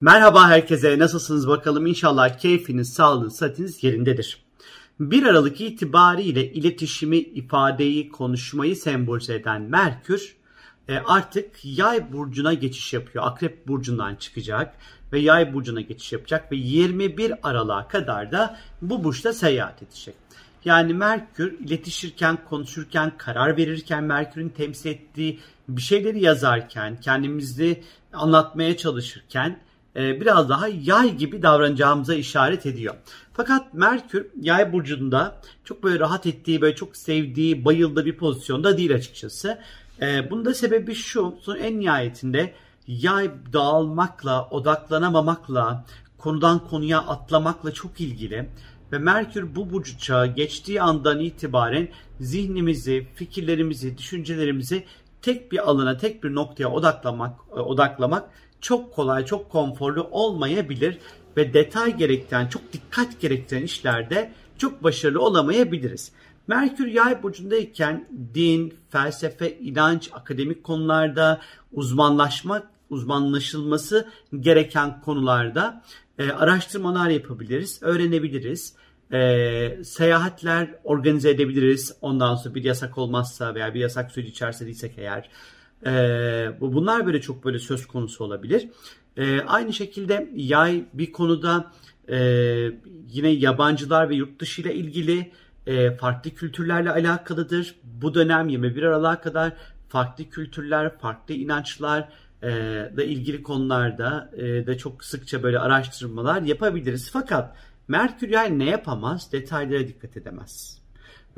Merhaba herkese nasılsınız bakalım inşallah keyfiniz, sağlığınız, sıhhatiniz yerindedir. 1 Aralık itibariyle iletişimi, ifadeyi, konuşmayı sembolize eden Merkür e, artık yay burcuna geçiş yapıyor. Akrep burcundan çıkacak ve yay burcuna geçiş yapacak ve 21 Aralık'a kadar da bu burçta seyahat edecek. Yani Merkür iletişirken, konuşurken, karar verirken, Merkür'ün temsil ettiği bir şeyleri yazarken, kendimizi anlatmaya çalışırken biraz daha yay gibi davranacağımıza işaret ediyor. Fakat Merkür yay burcunda çok böyle rahat ettiği, böyle çok sevdiği, bayıldığı bir pozisyonda değil açıkçası. E, bunun da sebebi şu, son en nihayetinde yay dağılmakla, odaklanamamakla, konudan konuya atlamakla çok ilgili. Ve Merkür bu burcu çağı geçtiği andan itibaren zihnimizi, fikirlerimizi, düşüncelerimizi tek bir alana, tek bir noktaya odaklamak, e, odaklamak çok kolay, çok konforlu olmayabilir ve detay gerektiren, çok dikkat gerektiren işlerde çok başarılı olamayabiliriz. Merkür yay burcundayken din, felsefe, inanç, akademik konularda uzmanlaşmak, uzmanlaşılması gereken konularda e, araştırmalar yapabiliriz, öğrenebiliriz. E, seyahatler organize edebiliriz. Ondan sonra bir yasak olmazsa veya bir yasak süreci içerisinde değilsek eğer e, bunlar böyle çok böyle söz konusu olabilir. E, aynı şekilde yay bir konuda e, yine yabancılar ve yurt dışı ile ilgili e, farklı kültürlerle alakalıdır. Bu dönem 21 Aralık'a kadar farklı kültürler, farklı inançlar e, da ilgili konularda da çok sıkça böyle araştırmalar yapabiliriz. Fakat Merkür yay ne yapamaz? Detaylara dikkat edemez.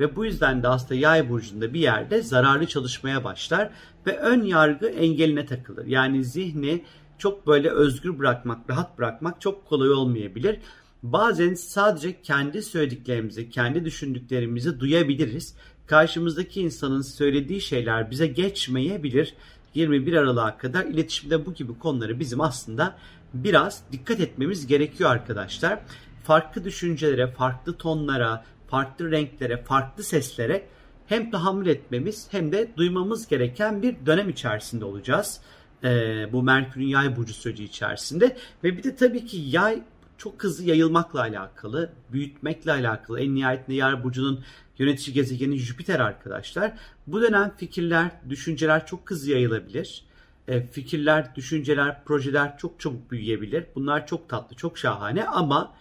Ve bu yüzden de aslında yay burcunda bir yerde zararlı çalışmaya başlar ve ön yargı engeline takılır. Yani zihni çok böyle özgür bırakmak, rahat bırakmak çok kolay olmayabilir. Bazen sadece kendi söylediklerimizi, kendi düşündüklerimizi duyabiliriz. Karşımızdaki insanın söylediği şeyler bize geçmeyebilir. 21 Aralık'a kadar iletişimde bu gibi konuları bizim aslında biraz dikkat etmemiz gerekiyor arkadaşlar. Farklı düşüncelere, farklı tonlara, farklı renklere, farklı seslere hem tahammül etmemiz hem de duymamız gereken bir dönem içerisinde olacağız. Ee, bu Merkür'ün yay burcu süreci içerisinde. Ve bir de tabii ki yay çok hızlı yayılmakla alakalı, büyütmekle alakalı. En nihayetinde yay burcunun yönetici gezegeni Jüpiter arkadaşlar. Bu dönem fikirler, düşünceler çok hızlı yayılabilir. E, fikirler, düşünceler, projeler çok çabuk büyüyebilir. Bunlar çok tatlı, çok şahane ama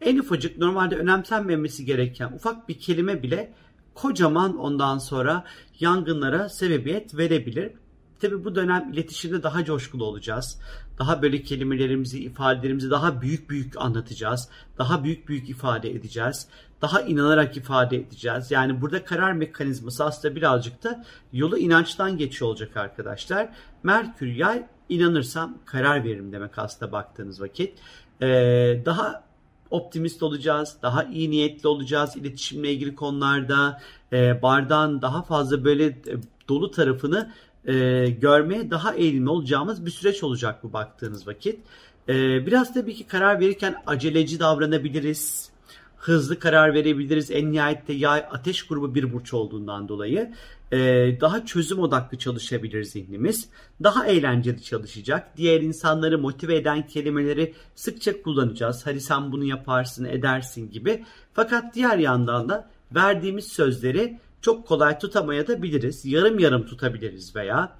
en ufacık normalde önemsenmemesi gereken ufak bir kelime bile kocaman ondan sonra yangınlara sebebiyet verebilir. Tabi bu dönem iletişimde daha coşkulu olacağız. Daha böyle kelimelerimizi, ifadelerimizi daha büyük büyük anlatacağız. Daha büyük büyük ifade edeceğiz. Daha inanarak ifade edeceğiz. Yani burada karar mekanizması aslında birazcık da yolu inançtan geçiyor olacak arkadaşlar. Merkür yay inanırsam karar veririm demek aslında baktığınız vakit. Ee, daha optimist olacağız, daha iyi niyetli olacağız iletişimle ilgili konularda. E, bardağın daha fazla böyle e, dolu tarafını e, görmeye daha eğilimli olacağımız bir süreç olacak bu baktığınız vakit. E, biraz tabii ki karar verirken aceleci davranabiliriz hızlı karar verebiliriz. En nihayette yay ateş grubu bir burç olduğundan dolayı daha çözüm odaklı çalışabilir zihnimiz. Daha eğlenceli çalışacak. Diğer insanları motive eden kelimeleri sıkça kullanacağız. Hadi sen bunu yaparsın, edersin gibi. Fakat diğer yandan da verdiğimiz sözleri çok kolay tutamaya da biliriz. Yarım yarım tutabiliriz veya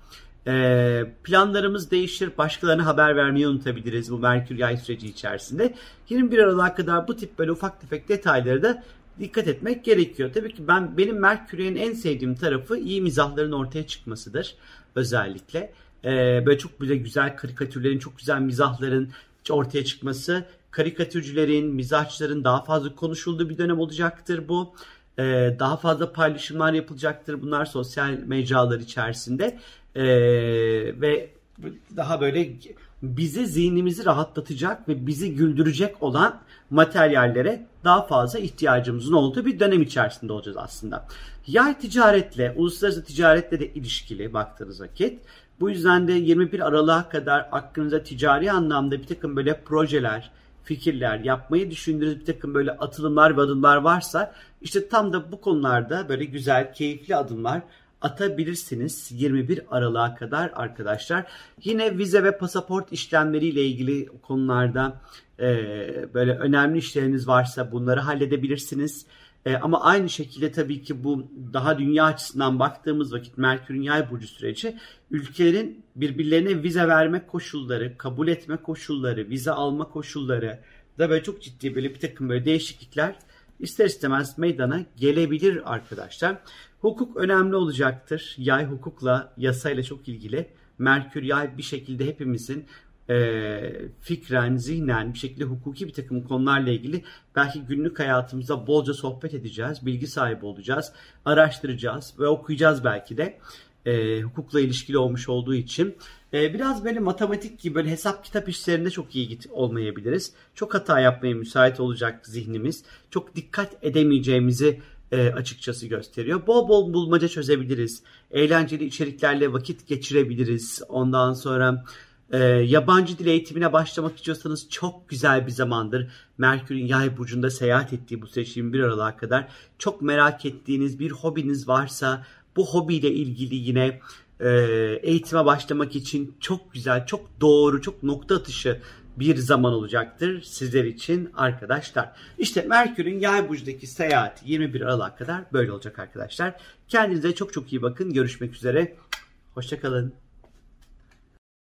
e, planlarımız değişir. Başkalarına haber vermeyi unutabiliriz bu Merkür yay süreci içerisinde. 21 Aralık'a kadar bu tip böyle ufak tefek detayları da dikkat etmek gerekiyor. Tabii ki ben benim Merkür'ün en sevdiğim tarafı iyi mizahların ortaya çıkmasıdır özellikle. Ee, böyle çok böyle güzel karikatürlerin, çok güzel mizahların ortaya çıkması, karikatürcülerin, mizahçıların daha fazla konuşulduğu bir dönem olacaktır bu. Ee, daha fazla paylaşımlar yapılacaktır bunlar sosyal mecralar içerisinde. Ee, ve daha böyle bizi zihnimizi rahatlatacak ve bizi güldürecek olan materyallere daha fazla ihtiyacımızın olduğu bir dönem içerisinde olacağız aslında. Yay ticaretle, uluslararası ticaretle de ilişkili baktığınız vakit. Bu yüzden de 21 Aralık'a kadar aklınıza ticari anlamda bir takım böyle projeler, fikirler, yapmayı düşündüğünüz bir takım böyle atılımlar ve adımlar varsa işte tam da bu konularda böyle güzel, keyifli adımlar atabilirsiniz 21 Aralık'a kadar arkadaşlar. Yine vize ve pasaport işlemleriyle ilgili konularda e, böyle önemli işleriniz varsa bunları halledebilirsiniz. E, ama aynı şekilde tabii ki bu daha dünya açısından baktığımız vakit Merkür'ün yay burcu süreci ülkelerin birbirlerine vize verme koşulları, kabul etme koşulları, vize alma koşulları da böyle çok ciddi böyle bir takım böyle değişiklikler ister istemez meydana gelebilir arkadaşlar. Hukuk önemli olacaktır. Yay hukukla, yasayla çok ilgili. Merkür yay bir şekilde hepimizin e, fikren, zihnen bir şekilde hukuki bir takım konularla ilgili belki günlük hayatımızda bolca sohbet edeceğiz, bilgi sahibi olacağız, araştıracağız ve okuyacağız belki de e, hukukla ilişkili olmuş olduğu için. E, biraz böyle matematik gibi böyle hesap kitap işlerinde çok iyi git olmayabiliriz. Çok hata yapmaya müsait olacak zihnimiz. Çok dikkat edemeyeceğimizi e, açıkçası gösteriyor. Bol bol bulmaca çözebiliriz. Eğlenceli içeriklerle vakit geçirebiliriz. Ondan sonra e, yabancı dil eğitimine başlamak istiyorsanız çok güzel bir zamandır. Merkür'ün yay burcunda seyahat ettiği bu süreç 21 Aralık'a kadar çok merak ettiğiniz bir hobiniz varsa bu hobiyle ilgili yine e, eğitime başlamak için çok güzel, çok doğru, çok nokta atışı bir zaman olacaktır sizler için arkadaşlar. İşte Merkür'ün yay burcundaki seyahati 21 Aralık'a kadar böyle olacak arkadaşlar. Kendinize çok çok iyi bakın. Görüşmek üzere. Hoşçakalın.